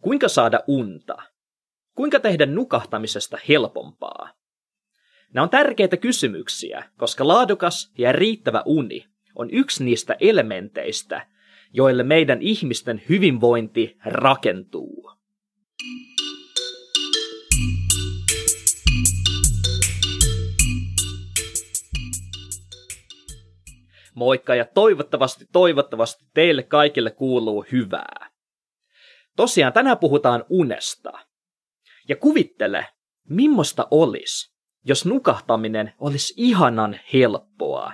Kuinka saada unta? Kuinka tehdä nukahtamisesta helpompaa? Nämä on tärkeitä kysymyksiä, koska laadukas ja riittävä uni on yksi niistä elementeistä, joille meidän ihmisten hyvinvointi rakentuu. Moikka ja toivottavasti, toivottavasti teille kaikille kuuluu hyvää. Tosiaan tänään puhutaan unesta. Ja kuvittele, millaista olisi, jos nukahtaminen olisi ihanan helppoa.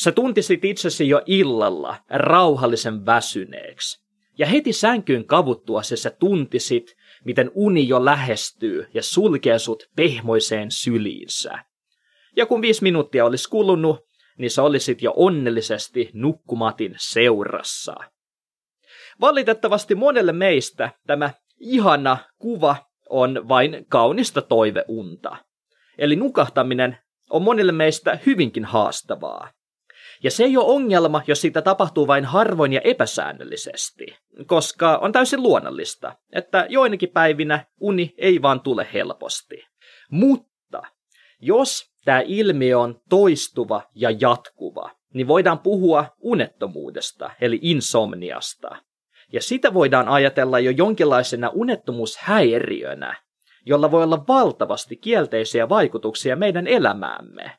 Sä tuntisit itsesi jo illalla rauhallisen väsyneeksi. Ja heti sänkyyn kavuttua se sä tuntisit, miten uni jo lähestyy ja sulkee sut pehmoiseen syliinsä. Ja kun viisi minuuttia olisi kulunut, niin sä olisit jo onnellisesti nukkumatin seurassa. Valitettavasti monelle meistä tämä ihana kuva on vain kaunista toiveunta. Eli nukahtaminen on monille meistä hyvinkin haastavaa. Ja se ei ole ongelma, jos siitä tapahtuu vain harvoin ja epäsäännöllisesti, koska on täysin luonnollista, että joinakin päivinä uni ei vaan tule helposti. Mutta jos tämä ilmiö on toistuva ja jatkuva, niin voidaan puhua unettomuudesta, eli insomniasta. Ja sitä voidaan ajatella jo jonkinlaisena unettomuushäiriönä, jolla voi olla valtavasti kielteisiä vaikutuksia meidän elämäämme.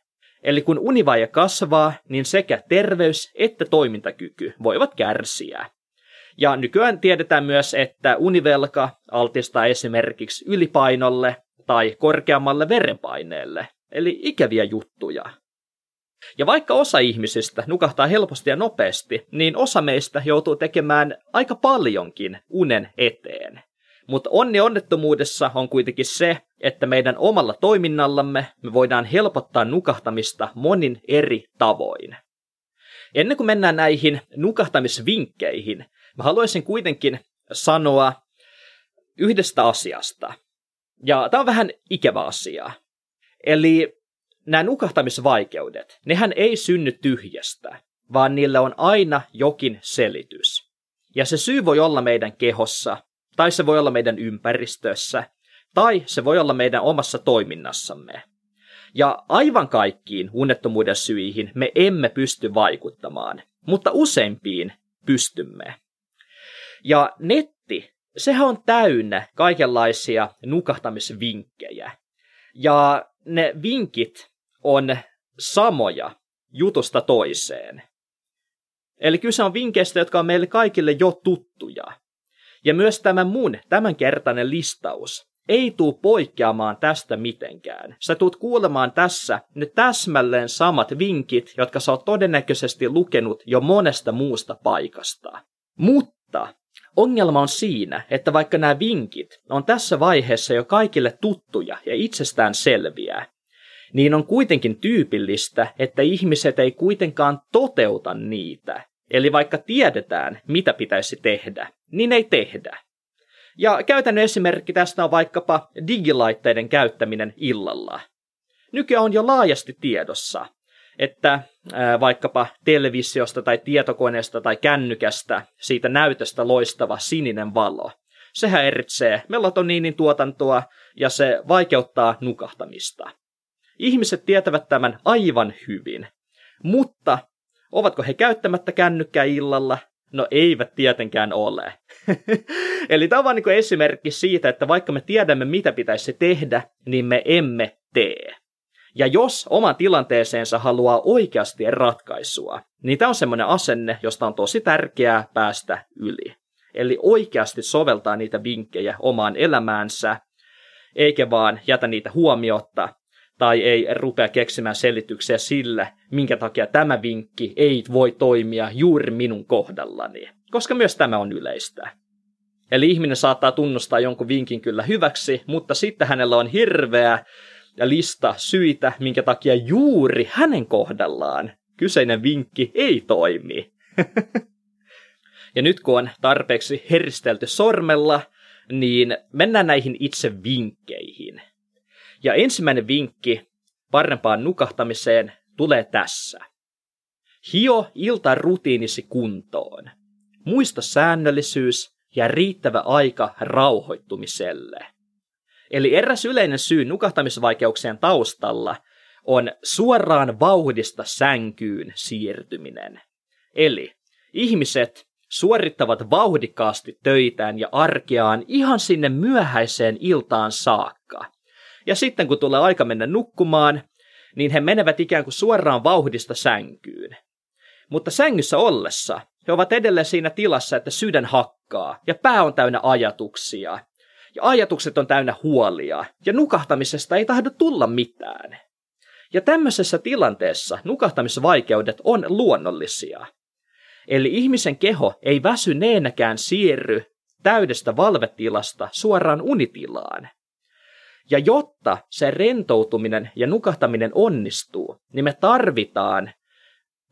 Eli kun univaje kasvaa, niin sekä terveys että toimintakyky voivat kärsiä. Ja nykyään tiedetään myös, että univelka altistaa esimerkiksi ylipainolle tai korkeammalle verenpaineelle, eli ikäviä juttuja. Ja vaikka osa ihmisistä nukahtaa helposti ja nopeasti, niin osa meistä joutuu tekemään aika paljonkin unen eteen. Mutta onni onnettomuudessa on kuitenkin se, että meidän omalla toiminnallamme me voidaan helpottaa nukahtamista monin eri tavoin. Ennen kuin mennään näihin nukahtamisvinkkeihin, mä haluaisin kuitenkin sanoa yhdestä asiasta. Ja tämä on vähän ikävä asia. Eli nämä nukahtamisvaikeudet, nehän ei synny tyhjästä, vaan niillä on aina jokin selitys. Ja se syy voi olla meidän kehossa, tai se voi olla meidän ympäristössä, tai se voi olla meidän omassa toiminnassamme. Ja aivan kaikkiin unettomuuden syihin me emme pysty vaikuttamaan, mutta useimpiin pystymme. Ja netti, sehän on täynnä kaikenlaisia nukahtamisvinkkejä. Ja ne vinkit on samoja jutusta toiseen. Eli kyse on vinkkeistä, jotka on meille kaikille jo tuttuja. Ja myös tämä mun tämänkertainen listaus ei tuu poikkeamaan tästä mitenkään. Sä tuut kuulemaan tässä ne täsmälleen samat vinkit, jotka sä oot todennäköisesti lukenut jo monesta muusta paikasta. Mutta ongelma on siinä, että vaikka nämä vinkit on tässä vaiheessa jo kaikille tuttuja ja itsestään selviä, niin on kuitenkin tyypillistä, että ihmiset ei kuitenkaan toteuta niitä. Eli vaikka tiedetään, mitä pitäisi tehdä, niin ei tehdä. Ja käytännön esimerkki tästä on vaikkapa digilaitteiden käyttäminen illalla. Nykyään on jo laajasti tiedossa, että vaikkapa televisiosta tai tietokoneesta tai kännykästä siitä näytöstä loistava sininen valo. Se häiritsee melatoniinin tuotantoa ja se vaikeuttaa nukahtamista. Ihmiset tietävät tämän aivan hyvin, mutta ovatko he käyttämättä kännykkää illalla? No eivät tietenkään ole. Eli tämä on niin esimerkki siitä, että vaikka me tiedämme, mitä pitäisi tehdä, niin me emme tee. Ja jos oman tilanteeseensa haluaa oikeasti ratkaisua, niin tämä on semmoinen asenne, josta on tosi tärkeää päästä yli. Eli oikeasti soveltaa niitä vinkkejä omaan elämäänsä, eikä vaan jätä niitä huomiotta, tai ei rupea keksimään selityksiä sille, minkä takia tämä vinkki ei voi toimia juuri minun kohdallani, koska myös tämä on yleistä. Eli ihminen saattaa tunnustaa jonkun vinkin kyllä hyväksi, mutta sitten hänellä on hirveä lista syitä, minkä takia juuri hänen kohdallaan kyseinen vinkki ei toimi. ja nyt kun on tarpeeksi heristelty sormella, niin mennään näihin itse vinkkeihin. Ja ensimmäinen vinkki parempaan nukahtamiseen tulee tässä. Hio iltarutiinisi kuntoon. Muista säännöllisyys ja riittävä aika rauhoittumiselle. Eli eräs yleinen syy nukahtamisvaikeuksien taustalla on suoraan vauhdista sänkyyn siirtyminen. Eli ihmiset suorittavat vauhdikkaasti töitään ja arkeaan ihan sinne myöhäiseen iltaan saakka. Ja sitten kun tulee aika mennä nukkumaan, niin he menevät ikään kuin suoraan vauhdista sänkyyn. Mutta sängyssä ollessa he ovat edelleen siinä tilassa, että sydän hakkaa ja pää on täynnä ajatuksia. Ja ajatukset on täynnä huolia ja nukahtamisesta ei tahdo tulla mitään. Ja tämmöisessä tilanteessa nukahtamisvaikeudet on luonnollisia. Eli ihmisen keho ei väsyneenäkään siirry täydestä valvetilasta suoraan unitilaan. Ja jotta se rentoutuminen ja nukahtaminen onnistuu, niin me tarvitaan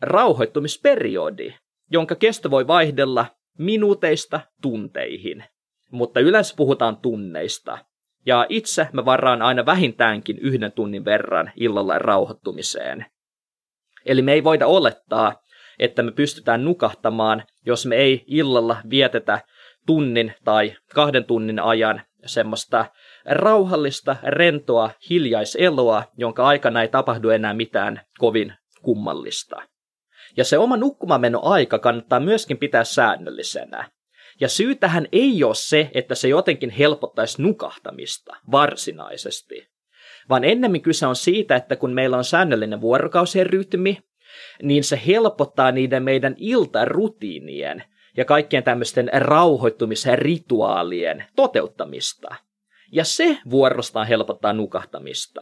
rauhoittumisperiodi, jonka kesto voi vaihdella minuuteista tunteihin. Mutta yleensä puhutaan tunneista. Ja itse mä varaan aina vähintäänkin yhden tunnin verran illalla rauhoittumiseen. Eli me ei voida olettaa, että me pystytään nukahtamaan, jos me ei illalla vietetä tunnin tai kahden tunnin ajan semmoista rauhallista, rentoa, hiljaiseloa, jonka aikana ei tapahdu enää mitään kovin kummallista. Ja se oma nukkumameno-aika kannattaa myöskin pitää säännöllisenä. Ja syy tähän ei ole se, että se jotenkin helpottaisi nukahtamista varsinaisesti, vaan ennemmin kyse on siitä, että kun meillä on säännöllinen vuorokausien rytmi, niin se helpottaa niiden meidän iltarutiinien ja kaikkien tämmöisten rauhoittumisen rituaalien toteuttamista. Ja se vuorostaan helpottaa nukahtamista.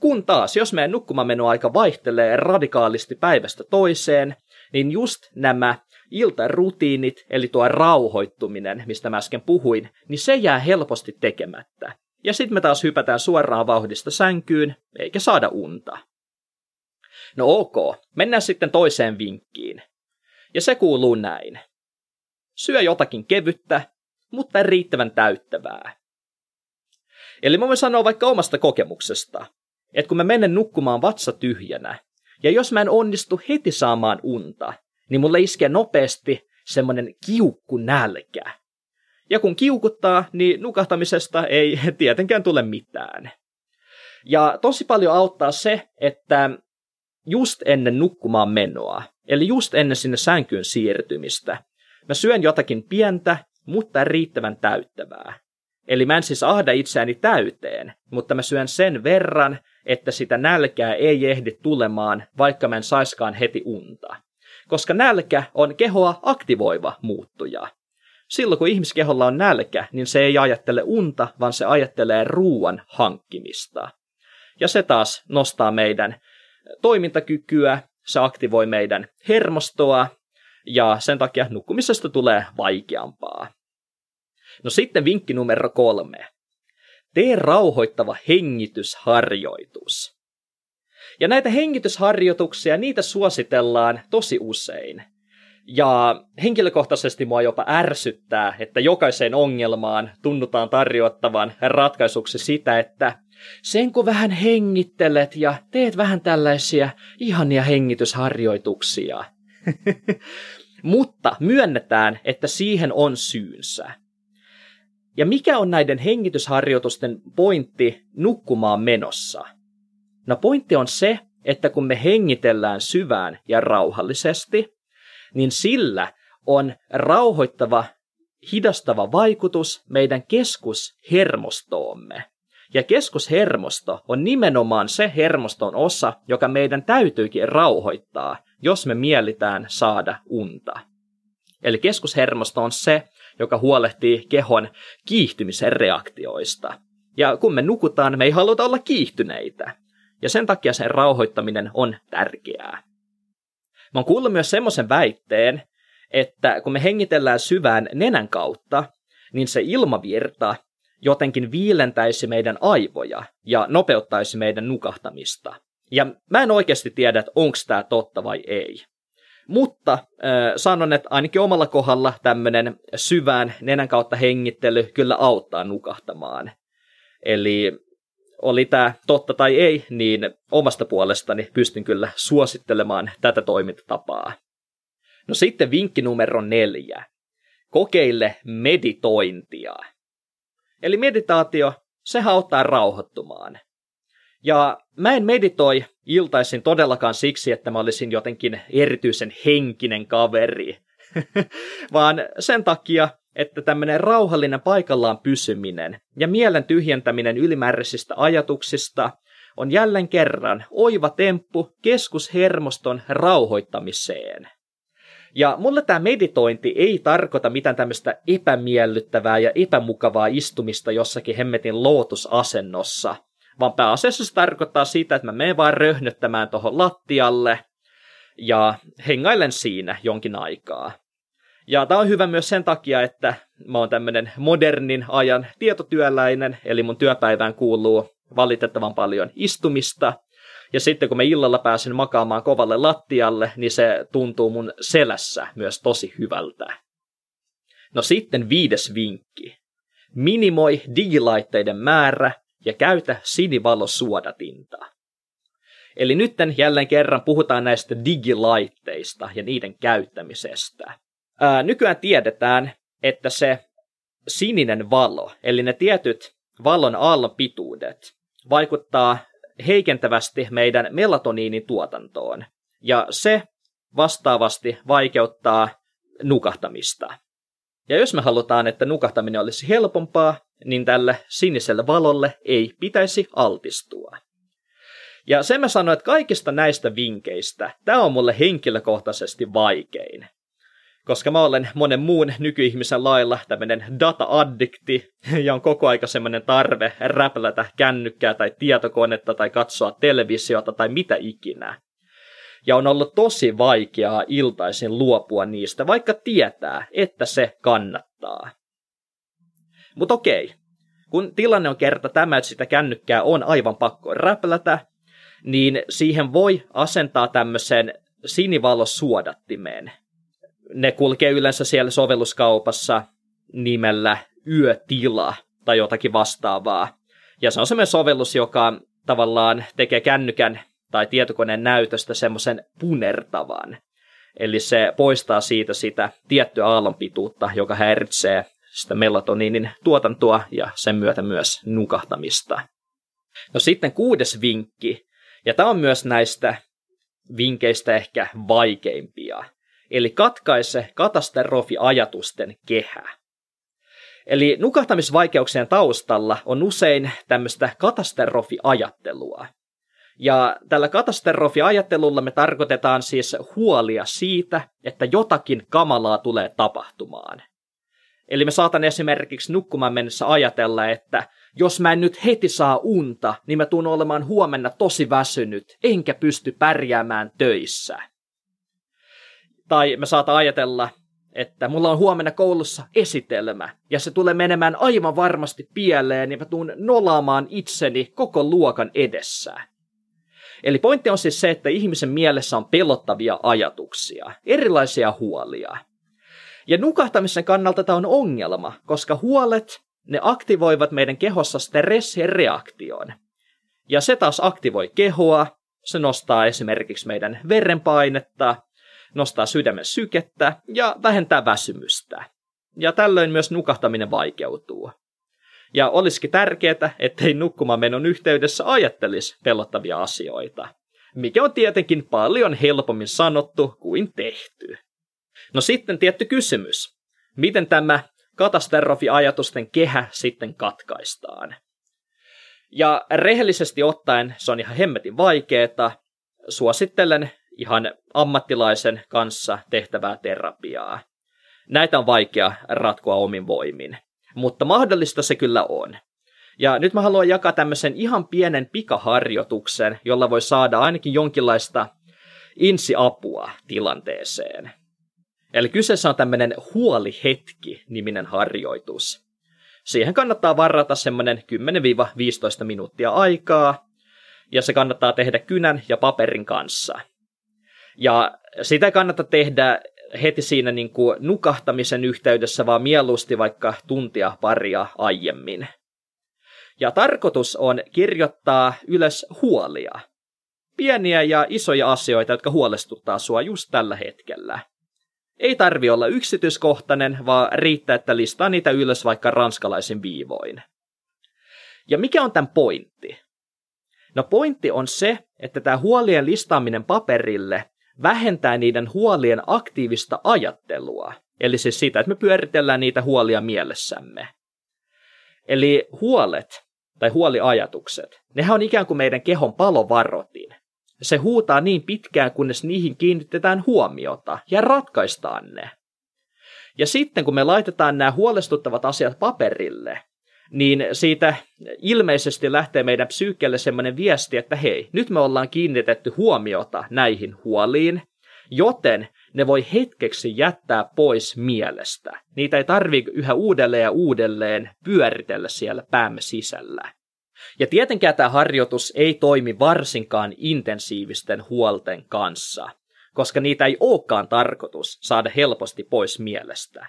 Kun taas, jos meidän nukkumamenoaika vaihtelee radikaalisti päivästä toiseen, niin just nämä iltarutiinit, eli tuo rauhoittuminen, mistä mä äsken puhuin, niin se jää helposti tekemättä. Ja sitten me taas hypätään suoraan vauhdista sänkyyn, eikä saada unta. No ok, mennään sitten toiseen vinkkiin. Ja se kuuluu näin. Syö jotakin kevyttä, mutta riittävän täyttävää. Eli mä voin sanoa vaikka omasta kokemuksesta, että kun mä menen nukkumaan vatsa tyhjänä, ja jos mä en onnistu heti saamaan unta, niin mulle iskee nopeasti semmoinen kiukku nälkä. Ja kun kiukuttaa, niin nukahtamisesta ei tietenkään tule mitään. Ja tosi paljon auttaa se, että just ennen nukkumaan menoa, eli just ennen sinne sänkyyn siirtymistä, mä syön jotakin pientä, mutta riittävän täyttävää. Eli mä en siis ahda itseäni täyteen, mutta mä syön sen verran, että sitä nälkää ei ehdi tulemaan, vaikka mä en saiskaan heti unta. Koska nälkä on kehoa aktivoiva muuttuja. Silloin kun ihmiskeholla on nälkä, niin se ei ajattele unta, vaan se ajattelee ruuan hankkimista. Ja se taas nostaa meidän toimintakykyä, se aktivoi meidän hermostoa, ja sen takia nukkumisesta tulee vaikeampaa. No sitten vinkki numero kolme. Tee rauhoittava hengitysharjoitus. Ja näitä hengitysharjoituksia, niitä suositellaan tosi usein. Ja henkilökohtaisesti mua jopa ärsyttää, että jokaiseen ongelmaan tunnutaan tarjottavan ratkaisuksi sitä, että sen kun vähän hengittelet ja teet vähän tällaisia ihania hengitysharjoituksia. Mutta myönnetään, että siihen on syynsä. Ja mikä on näiden hengitysharjoitusten pointti nukkumaan menossa? No pointti on se, että kun me hengitellään syvään ja rauhallisesti, niin sillä on rauhoittava, hidastava vaikutus meidän keskushermostoomme. Ja keskushermosto on nimenomaan se hermoston osa, joka meidän täytyykin rauhoittaa, jos me mielitään saada unta. Eli keskushermosto on se, joka huolehtii kehon kiihtymisen reaktioista. Ja kun me nukutaan, me ei haluta olla kiihtyneitä. Ja sen takia sen rauhoittaminen on tärkeää. Mä oon kuullut myös semmoisen väitteen, että kun me hengitellään syvään nenän kautta, niin se ilmavirta jotenkin viilentäisi meidän aivoja ja nopeuttaisi meidän nukahtamista. Ja mä en oikeasti tiedä, että onko tämä totta vai ei. Mutta äh, sanon, että ainakin omalla kohdalla tämmöinen syvään nenän kautta hengittely kyllä auttaa nukahtamaan. Eli oli tämä totta tai ei, niin omasta puolestani pystyn kyllä suosittelemaan tätä toimintatapaa. No sitten vinkki numero neljä. kokeile meditointia. Eli meditaatio, se auttaa rauhoittumaan. Ja mä en meditoi iltaisin todellakaan siksi, että mä olisin jotenkin erityisen henkinen kaveri, vaan sen takia, että tämmöinen rauhallinen paikallaan pysyminen ja mielen tyhjentäminen ylimääräisistä ajatuksista on jälleen kerran oiva temppu keskushermoston rauhoittamiseen. Ja mulle tämä meditointi ei tarkoita mitään tämmöistä epämiellyttävää ja epämukavaa istumista jossakin hemmetin lootusasennossa, vaan pääasiassa se tarkoittaa sitä, että mä menen vaan röhnöttämään tuohon lattialle ja hengailen siinä jonkin aikaa. Ja tämä on hyvä myös sen takia, että mä oon tämmöinen modernin ajan tietotyöläinen, eli mun työpäivään kuuluu valitettavan paljon istumista. Ja sitten kun mä illalla pääsen makaamaan kovalle lattialle, niin se tuntuu mun selässä myös tosi hyvältä. No sitten viides vinkki. Minimoi digilaitteiden määrä ja käytä sinivalosuodatinta. Eli nytten jälleen kerran puhutaan näistä digilaitteista ja niiden käyttämisestä. Ää, nykyään tiedetään, että se sininen valo, eli ne tietyt valon aallon pituudet, vaikuttaa heikentävästi meidän melatoniinin tuotantoon. Ja se vastaavasti vaikeuttaa nukahtamista. Ja jos me halutaan, että nukahtaminen olisi helpompaa, niin tälle siniselle valolle ei pitäisi altistua. Ja se mä sanoin, että kaikista näistä vinkkeistä tämä on mulle henkilökohtaisesti vaikein koska mä olen monen muun nykyihmisen lailla tämmöinen data-addikti ja on koko aika semmoinen tarve räplätä kännykkää tai tietokonetta tai katsoa televisiota tai mitä ikinä. Ja on ollut tosi vaikeaa iltaisin luopua niistä, vaikka tietää, että se kannattaa. Mutta okei, kun tilanne on kerta tämä, että sitä kännykkää on aivan pakko räplätä, niin siihen voi asentaa tämmöisen sinivalosuodattimeen, ne kulkee yleensä siellä sovelluskaupassa nimellä Yötila tai jotakin vastaavaa. Ja se on semmoinen sovellus, joka tavallaan tekee kännykän tai tietokoneen näytöstä semmoisen punertavan. Eli se poistaa siitä sitä tiettyä aallonpituutta, joka häiritsee sitä melatoniinin tuotantoa ja sen myötä myös nukahtamista. No sitten kuudes vinkki, ja tämä on myös näistä vinkkeistä ehkä vaikeimpia, eli katkaise katastrofiajatusten kehä. Eli nukahtamisvaikeuksien taustalla on usein tämmöistä katastrofiajattelua. Ja tällä katastrofiajattelulla me tarkoitetaan siis huolia siitä, että jotakin kamalaa tulee tapahtumaan. Eli me saatan esimerkiksi nukkumaan mennessä ajatella, että jos mä en nyt heti saa unta, niin mä tuun olemaan huomenna tosi väsynyt, enkä pysty pärjäämään töissä. Tai me saata ajatella, että mulla on huomenna koulussa esitelmä, ja se tulee menemään aivan varmasti pieleen, ja mä tuun nolaamaan itseni koko luokan edessä. Eli pointti on siis se, että ihmisen mielessä on pelottavia ajatuksia, erilaisia huolia. Ja nukahtamisen kannalta tämä on ongelma, koska huolet, ne aktivoivat meidän kehossa stressireaktion. Ja se taas aktivoi kehoa, se nostaa esimerkiksi meidän verenpainetta, nostaa sydämen sykettä ja vähentää väsymystä. Ja tällöin myös nukahtaminen vaikeutuu. Ja olisikin tärkeää, ettei nukkumamenon yhteydessä ajattelisi pelottavia asioita, mikä on tietenkin paljon helpommin sanottu kuin tehty. No sitten tietty kysymys. Miten tämä katastrofiajatusten kehä sitten katkaistaan? Ja rehellisesti ottaen se on ihan hemmetin vaikeeta. Suosittelen ihan ammattilaisen kanssa tehtävää terapiaa. Näitä on vaikea ratkoa omin voimin, mutta mahdollista se kyllä on. Ja nyt mä haluan jakaa tämmöisen ihan pienen pikaharjoituksen, jolla voi saada ainakin jonkinlaista insiapua tilanteeseen. Eli kyseessä on tämmöinen huolihetki-niminen harjoitus. Siihen kannattaa varata semmoinen 10-15 minuuttia aikaa, ja se kannattaa tehdä kynän ja paperin kanssa. Ja sitä kannata tehdä heti siinä niin kuin nukahtamisen yhteydessä, vaan mieluusti vaikka tuntia paria aiemmin. Ja tarkoitus on kirjoittaa ylös huolia. Pieniä ja isoja asioita, jotka huolestuttaa sua just tällä hetkellä. Ei tarvi olla yksityiskohtainen, vaan riittää, että listaa niitä ylös vaikka ranskalaisin viivoin. Ja mikä on tämän pointti? No pointti on se, että tämä huolien listaaminen paperille vähentää niiden huolien aktiivista ajattelua. Eli siis sitä, että me pyöritellään niitä huolia mielessämme. Eli huolet tai huoliajatukset, nehän on ikään kuin meidän kehon palovarotin. Se huutaa niin pitkään, kunnes niihin kiinnitetään huomiota ja ratkaistaan ne. Ja sitten kun me laitetaan nämä huolestuttavat asiat paperille, niin siitä ilmeisesti lähtee meidän psyykkeelle sellainen viesti, että hei, nyt me ollaan kiinnitetty huomiota näihin huoliin, joten ne voi hetkeksi jättää pois mielestä. Niitä ei tarvi yhä uudelleen ja uudelleen pyöritellä siellä päämme sisällä. Ja tietenkään tämä harjoitus ei toimi varsinkaan intensiivisten huolten kanssa, koska niitä ei olekaan tarkoitus saada helposti pois mielestä.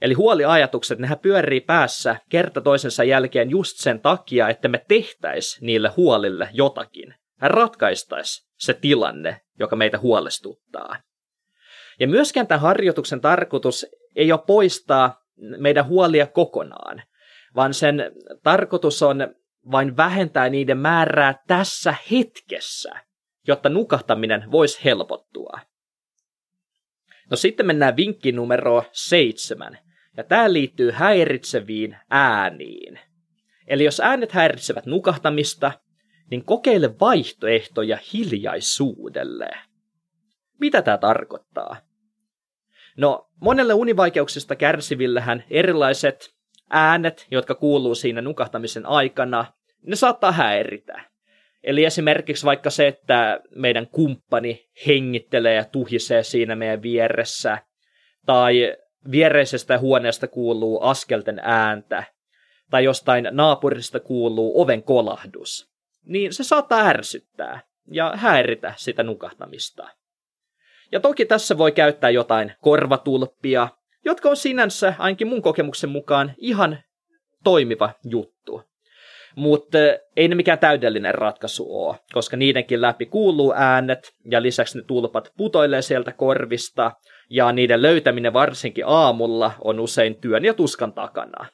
Eli huoliajatukset, nehän pyörii päässä kerta toisensa jälkeen just sen takia, että me tehtäis niille huolille jotakin. Ratkaistais se tilanne, joka meitä huolestuttaa. Ja myöskään tämän harjoituksen tarkoitus ei ole poistaa meidän huolia kokonaan, vaan sen tarkoitus on vain vähentää niiden määrää tässä hetkessä, jotta nukahtaminen voisi helpottua. No sitten mennään vinkki numero seitsemän, ja tämä liittyy häiritseviin ääniin. Eli jos äänet häiritsevät nukahtamista, niin kokeile vaihtoehtoja hiljaisuudelle. Mitä tämä tarkoittaa? No, monelle univaikeuksista kärsivillähän erilaiset äänet, jotka kuuluu siinä nukahtamisen aikana, ne saattaa häiritä. Eli esimerkiksi vaikka se, että meidän kumppani hengittelee ja tuhisee siinä meidän vieressä, tai viereisestä huoneesta kuuluu askelten ääntä, tai jostain naapurista kuuluu oven kolahdus, niin se saattaa ärsyttää ja häiritä sitä nukahtamista. Ja toki tässä voi käyttää jotain korvatulppia, jotka on sinänsä, ainakin mun kokemuksen mukaan, ihan toimiva juttu. Mutta ei ne mikään täydellinen ratkaisu ole, koska niidenkin läpi kuuluu äänet ja lisäksi ne tulpat putoilee sieltä korvista ja niiden löytäminen varsinkin aamulla on usein työn ja tuskan takana.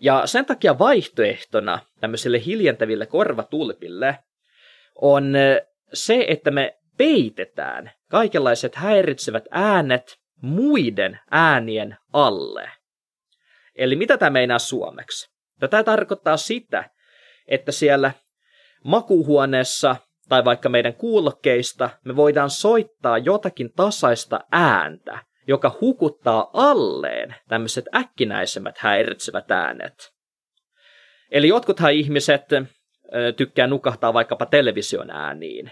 Ja sen takia vaihtoehtona tämmöisille hiljentäville korvatulpille on se, että me peitetään kaikenlaiset häiritsevät äänet muiden äänien alle. Eli mitä tämä meinaa suomeksi? No, tämä tarkoittaa sitä, että siellä makuuhuoneessa tai vaikka meidän kuulokkeista me voidaan soittaa jotakin tasaista ääntä, joka hukuttaa alleen tämmöiset äkkinäisemmät häiritsevät äänet. Eli jotkuthan ihmiset tykkää nukahtaa vaikkapa television ääniin.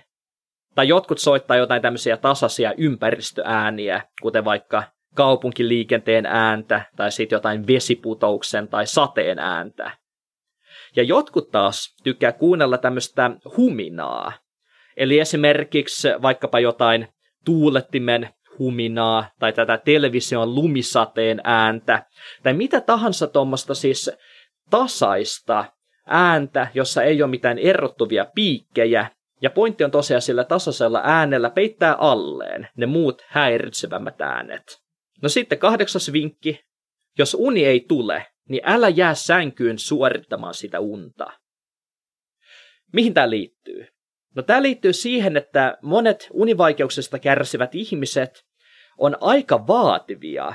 Tai jotkut soittaa jotain tämmöisiä tasaisia ympäristöääniä, kuten vaikka kaupunkiliikenteen ääntä tai sitten jotain vesiputouksen tai sateen ääntä. Ja jotkut taas tykkää kuunnella tämmöistä huminaa. Eli esimerkiksi vaikkapa jotain tuulettimen huminaa tai tätä television lumisateen ääntä tai mitä tahansa tuommoista siis tasaista ääntä, jossa ei ole mitään erottuvia piikkejä. Ja pointti on tosiaan sillä tasaisella äänellä peittää alleen ne muut häiritsevämmät äänet. No sitten kahdeksas vinkki. Jos uni ei tule, niin älä jää sänkyyn suorittamaan sitä unta. Mihin tämä liittyy? No tämä liittyy siihen, että monet univaikeuksista kärsivät ihmiset on aika vaativia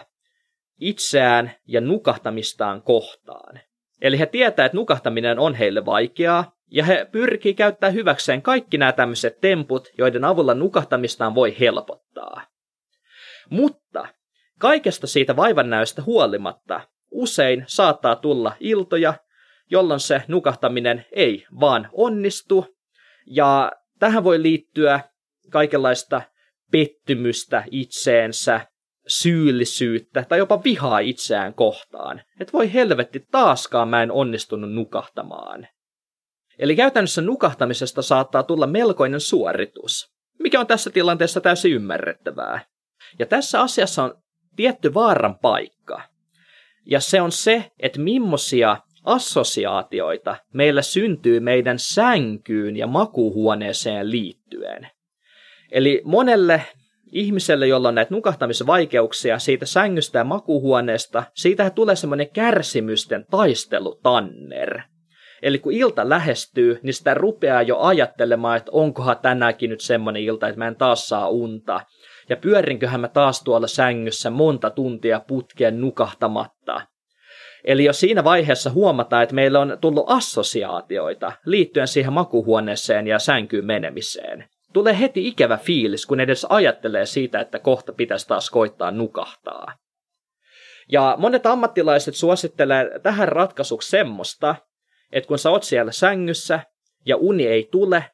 itseään ja nukahtamistaan kohtaan. Eli he tietää, että nukahtaminen on heille vaikeaa, ja he pyrkii käyttää hyväkseen kaikki nämä tämmöiset temput, joiden avulla nukahtamistaan voi helpottaa. Mutta kaikesta siitä vaivannäöstä huolimatta usein saattaa tulla iltoja, jolloin se nukahtaminen ei vaan onnistu, ja tähän voi liittyä kaikenlaista pettymystä itseensä, syyllisyyttä tai jopa vihaa itseään kohtaan. Että voi helvetti, taaskaan mä en onnistunut nukahtamaan. Eli käytännössä nukahtamisesta saattaa tulla melkoinen suoritus, mikä on tässä tilanteessa täysin ymmärrettävää. Ja tässä asiassa on tietty vaaran paikka. Ja se on se, että millaisia assosiaatioita meillä syntyy meidän sänkyyn ja makuuhuoneeseen liittyen. Eli monelle ihmiselle, jolla on näitä nukahtamisvaikeuksia siitä sängystä ja makuhuoneesta, siitä tulee semmoinen kärsimysten taistelutanner. Eli kun ilta lähestyy, niin sitä rupeaa jo ajattelemaan, että onkohan tänäänkin nyt semmoinen ilta, että mä en taas saa unta. Ja pyörinköhän mä taas tuolla sängyssä monta tuntia putkeen nukahtamatta. Eli jo siinä vaiheessa huomataan, että meillä on tullut assosiaatioita liittyen siihen makuhuoneeseen ja sänkyyn menemiseen. Tulee heti ikävä fiilis, kun edes ajattelee siitä, että kohta pitäisi taas koittaa nukahtaa. Ja monet ammattilaiset suosittelee tähän ratkaisuksi semmoista, että kun sä oot siellä sängyssä ja uni ei tule,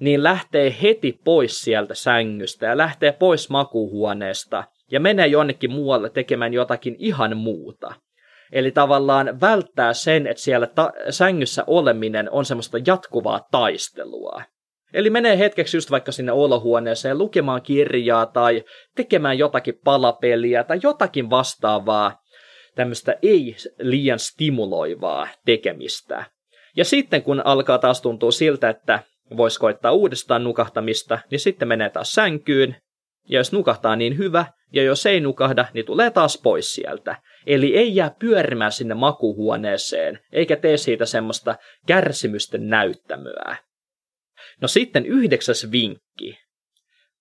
niin lähtee heti pois sieltä sängystä ja lähtee pois makuuhuoneesta ja menee jonnekin muualle tekemään jotakin ihan muuta. Eli tavallaan välttää sen, että siellä ta- sängyssä oleminen on semmoista jatkuvaa taistelua. Eli menee hetkeksi just vaikka sinne olohuoneeseen lukemaan kirjaa tai tekemään jotakin palapeliä tai jotakin vastaavaa, tämmöistä ei liian stimuloivaa tekemistä. Ja sitten kun alkaa taas tuntua siltä, että voisi koittaa uudestaan nukahtamista, niin sitten menee taas sänkyyn. Ja jos nukahtaa niin hyvä, ja jos ei nukahda, niin tulee taas pois sieltä. Eli ei jää pyörimään sinne makuhuoneeseen, eikä tee siitä semmoista kärsimysten näyttämöä. No sitten yhdeksäs vinkki.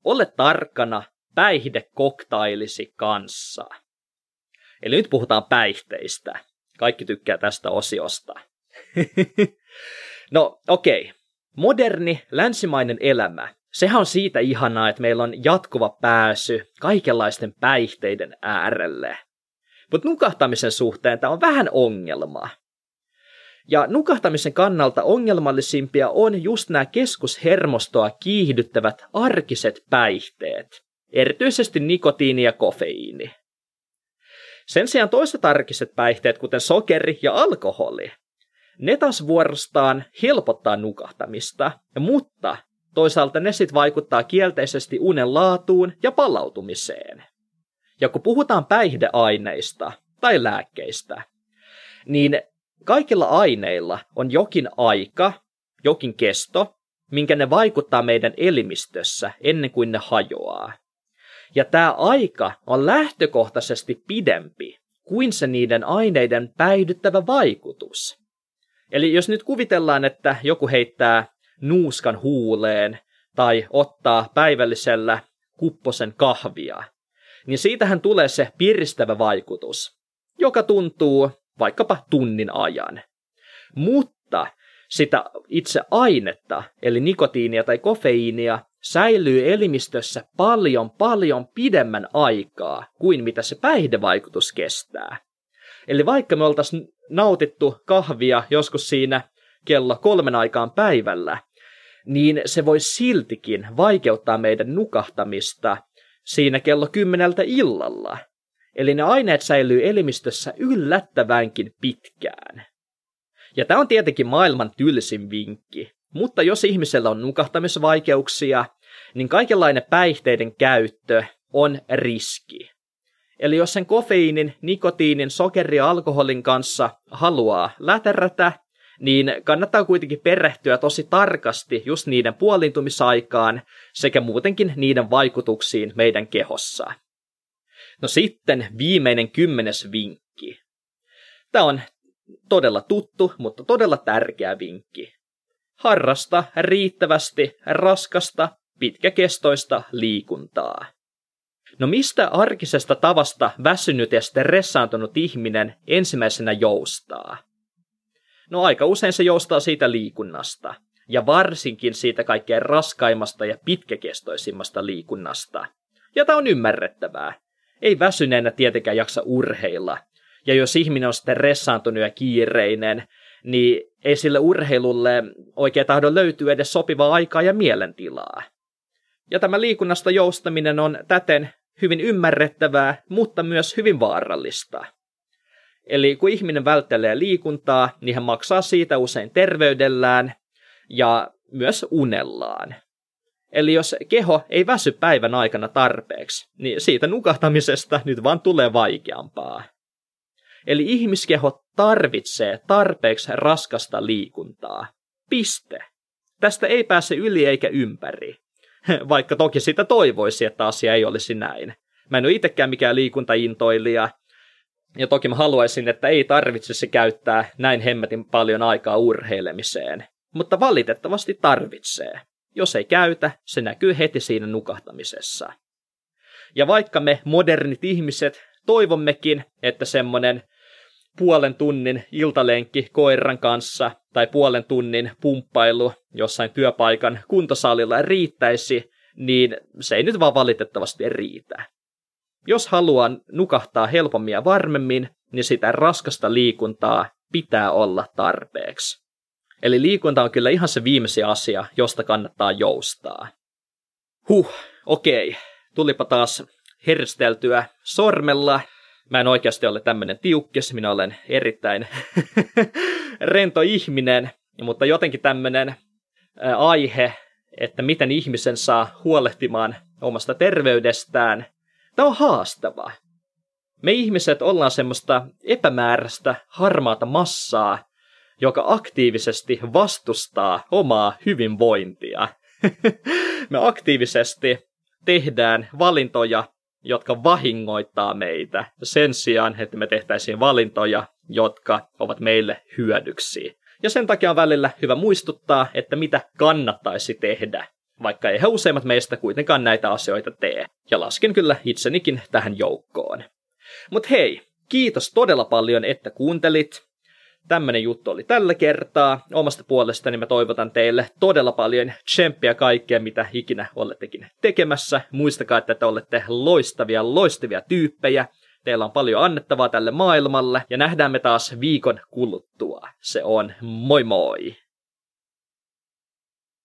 Ole tarkkana päihdekoktailisi kanssa. Eli nyt puhutaan päihteistä. Kaikki tykkää tästä osiosta. no okei. Okay. Moderni länsimainen elämä. Sehän on siitä ihanaa, että meillä on jatkuva pääsy kaikenlaisten päihteiden äärelle. Mutta nukahtamisen suhteen tämä on vähän ongelma. Ja nukahtamisen kannalta ongelmallisimpia on just nämä keskushermostoa kiihdyttävät arkiset päihteet, erityisesti nikotiini ja kofeiini. Sen sijaan toiset arkiset päihteet, kuten sokeri ja alkoholi, ne taas vuorostaan helpottaa nukahtamista, mutta toisaalta ne sitten vaikuttaa kielteisesti unen laatuun ja palautumiseen. Ja kun puhutaan päihdeaineista tai lääkkeistä, niin kaikilla aineilla on jokin aika, jokin kesto, minkä ne vaikuttaa meidän elimistössä ennen kuin ne hajoaa. Ja tämä aika on lähtökohtaisesti pidempi kuin se niiden aineiden päihdyttävä vaikutus. Eli jos nyt kuvitellaan, että joku heittää nuuskan huuleen tai ottaa päivällisellä kupposen kahvia, niin siitähän tulee se piristävä vaikutus, joka tuntuu vaikkapa tunnin ajan. Mutta sitä itse ainetta, eli nikotiinia tai kofeiinia, säilyy elimistössä paljon paljon pidemmän aikaa kuin mitä se päihdevaikutus kestää. Eli vaikka me oltaisiin nautittu kahvia joskus siinä kello kolmen aikaan päivällä, niin se voi siltikin vaikeuttaa meidän nukahtamista siinä kello kymmeneltä illalla. Eli ne aineet säilyy elimistössä yllättävänkin pitkään. Ja tämä on tietenkin maailman tylsin vinkki, mutta jos ihmisellä on nukahtamisvaikeuksia, niin kaikenlainen päihteiden käyttö on riski. Eli jos sen kofeiinin, nikotiinin, sokeri ja alkoholin kanssa haluaa läterätä, niin kannattaa kuitenkin perehtyä tosi tarkasti just niiden puoliintumisaikaan sekä muutenkin niiden vaikutuksiin meidän kehossa. No sitten viimeinen kymmenes vinkki. Tämä on todella tuttu, mutta todella tärkeä vinkki. Harrasta riittävästi raskasta, pitkäkestoista liikuntaa. No mistä arkisesta tavasta väsynyt ja stressaantunut ihminen ensimmäisenä joustaa? No aika usein se joustaa siitä liikunnasta, ja varsinkin siitä kaikkein raskaimmasta ja pitkäkestoisimmasta liikunnasta. Ja tämä on ymmärrettävää. Ei väsyneenä tietenkään jaksa urheilla. Ja jos ihminen on stressaantunut ja kiireinen, niin ei sille urheilulle oikein tahdo löytyä edes sopivaa aikaa ja mielentilaa. Ja tämä liikunnasta joustaminen on täten hyvin ymmärrettävää, mutta myös hyvin vaarallista. Eli kun ihminen välttelee liikuntaa, niin hän maksaa siitä usein terveydellään ja myös unellaan. Eli jos keho ei väsy päivän aikana tarpeeksi, niin siitä nukahtamisesta nyt vaan tulee vaikeampaa. Eli ihmiskeho tarvitsee tarpeeksi raskasta liikuntaa. Piste. Tästä ei pääse yli eikä ympäri. vaikka toki sitä toivoisi, että asia ei olisi näin. Mä en ole itsekään mikään liikuntaintoilija, ja toki mä haluaisin, että ei tarvitsisi käyttää näin hemmetin paljon aikaa urheilemiseen. Mutta valitettavasti tarvitsee. Jos ei käytä, se näkyy heti siinä nukahtamisessa. Ja vaikka me modernit ihmiset toivommekin, että semmonen puolen tunnin iltalenkki koiran kanssa tai puolen tunnin pumppailu jossain työpaikan kuntosalilla riittäisi, niin se ei nyt vaan valitettavasti riitä. Jos haluaa nukahtaa helpommin ja varmemmin, niin sitä raskasta liikuntaa pitää olla tarpeeksi. Eli liikunta on kyllä ihan se viimeisin asia, josta kannattaa joustaa. Huh, okei. Tulipa taas hersteltyä sormella. Mä en oikeasti ole tämmönen tiukkis, minä olen erittäin rento ihminen, mutta jotenkin tämmönen aihe, että miten ihmisen saa huolehtimaan omasta terveydestään, tämä on haastavaa. Me ihmiset ollaan semmoista epämääräistä, harmaata massaa, joka aktiivisesti vastustaa omaa hyvinvointia. Me aktiivisesti tehdään valintoja, jotka vahingoittaa meitä, sen sijaan, että me tehtäisiin valintoja, jotka ovat meille hyödyksi. Ja sen takia on välillä hyvä muistuttaa, että mitä kannattaisi tehdä, vaikka eihän useimmat meistä kuitenkaan näitä asioita tee. Ja lasken kyllä itsenikin tähän joukkoon. Mutta hei, kiitos todella paljon, että kuuntelit. Tämmönen juttu oli tällä kertaa. Omasta puolestani mä toivotan teille todella paljon tsemppiä kaikkea, mitä ikinä olettekin tekemässä. Muistakaa, että te olette loistavia, loistavia tyyppejä. Teillä on paljon annettavaa tälle maailmalle ja nähdään me taas viikon kuluttua. Se on moi moi!